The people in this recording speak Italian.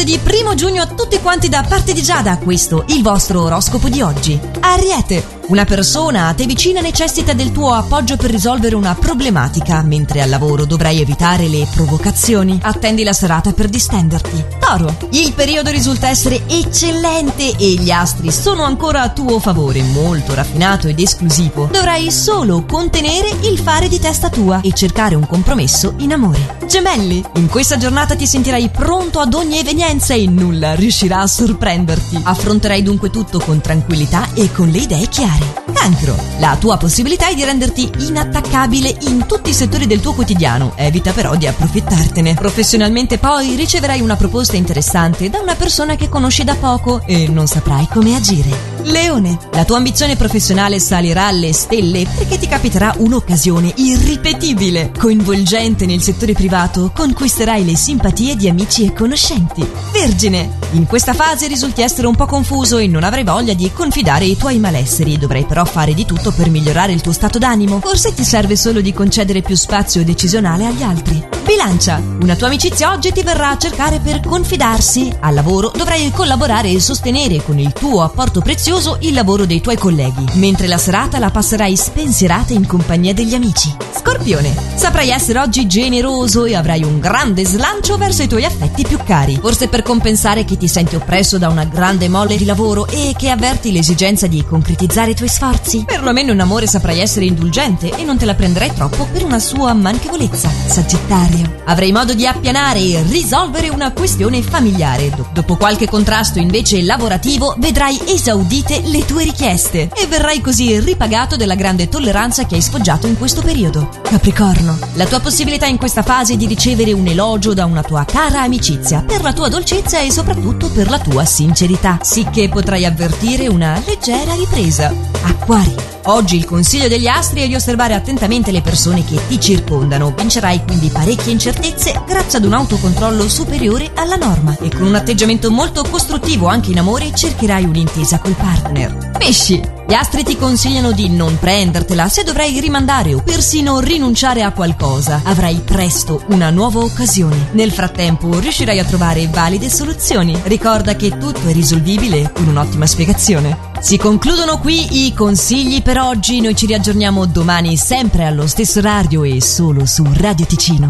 martedì 1 giugno a tutti quanti da parte di Giada, questo il vostro oroscopo di oggi. Ariete, una persona a te vicina necessita del tuo appoggio per risolvere una problematica, mentre al lavoro dovrai evitare le provocazioni. Attendi la serata per distenderti. Toro, il periodo risulta essere eccellente e gli astri sono ancora a tuo favore, molto raffinato ed esclusivo. Dovrai solo contenere il fare di testa tua e cercare un compromesso in amore. Gemelli, in questa giornata ti sentirai pronto ad ogni evenienza e nulla riuscirà a sorprenderti. Affronterai dunque tutto con tranquillità e con le idee chiare. Cancro, la tua possibilità è di renderti inattaccabile in tutti i settori del tuo quotidiano, evita però di approfittartene. Professionalmente poi riceverai una proposta interessante da una persona che conosci da poco e non saprai come agire. Leone, la tua ambizione professionale salirà alle stelle perché ti capiterà un'occasione irripetibile, coinvolgente nel settore privato, conquisterai le simpatie di amici e conoscenti. Vergine, in questa fase risulti essere un po' confuso e non avrai voglia di confidare i tuoi malesseri, dovrai però fare di tutto per migliorare il tuo stato d'animo. Forse ti serve solo di concedere più spazio decisionale agli altri. Bilancia, una tua amicizia oggi ti verrà a cercare per confidarsi. Al lavoro dovrai collaborare e sostenere con il tuo apporto prezioso il lavoro dei tuoi colleghi, mentre la serata la passerai spensierata in compagnia degli amici. Scorpione, saprai essere oggi generoso e avrai un grande slancio verso i tuoi affetti più cari. Forse per compensare che ti senti oppresso da una grande mole di lavoro e che avverti l'esigenza di concretizzare i tuoi sforzi. Perlomeno in amore saprai essere indulgente e non te la prenderai troppo per una sua manchevolezza. Sagittario. Avrai modo di appianare e risolvere una questione familiare. Do- dopo qualche contrasto invece lavorativo vedrai esaudite le tue richieste e verrai così ripagato della grande tolleranza che hai sfoggiato in questo periodo. Capricorno, la tua possibilità in questa fase di ricevere un elogio da una tua cara amicizia per la tua dolcezza e soprattutto per la tua sincerità, sicché potrai avvertire una leggera ripresa. Acquario. Oggi il consiglio degli astri è di osservare attentamente le persone che ti circondano. Vincerai quindi parecchie incertezze grazie ad un autocontrollo superiore alla norma e con un atteggiamento molto costruttivo anche in amore cercherai un'intesa col partner. Pesci, gli astri ti consigliano di non prendertela se dovrai rimandare o persino rinunciare a qualcosa. Avrai presto una nuova occasione. Nel frattempo riuscirai a trovare valide soluzioni. Ricorda che tutto è risolvibile con un'ottima spiegazione. Si concludono qui i consigli per oggi. Noi ci riaggiorniamo domani sempre allo stesso orario e solo su Radio Ticino.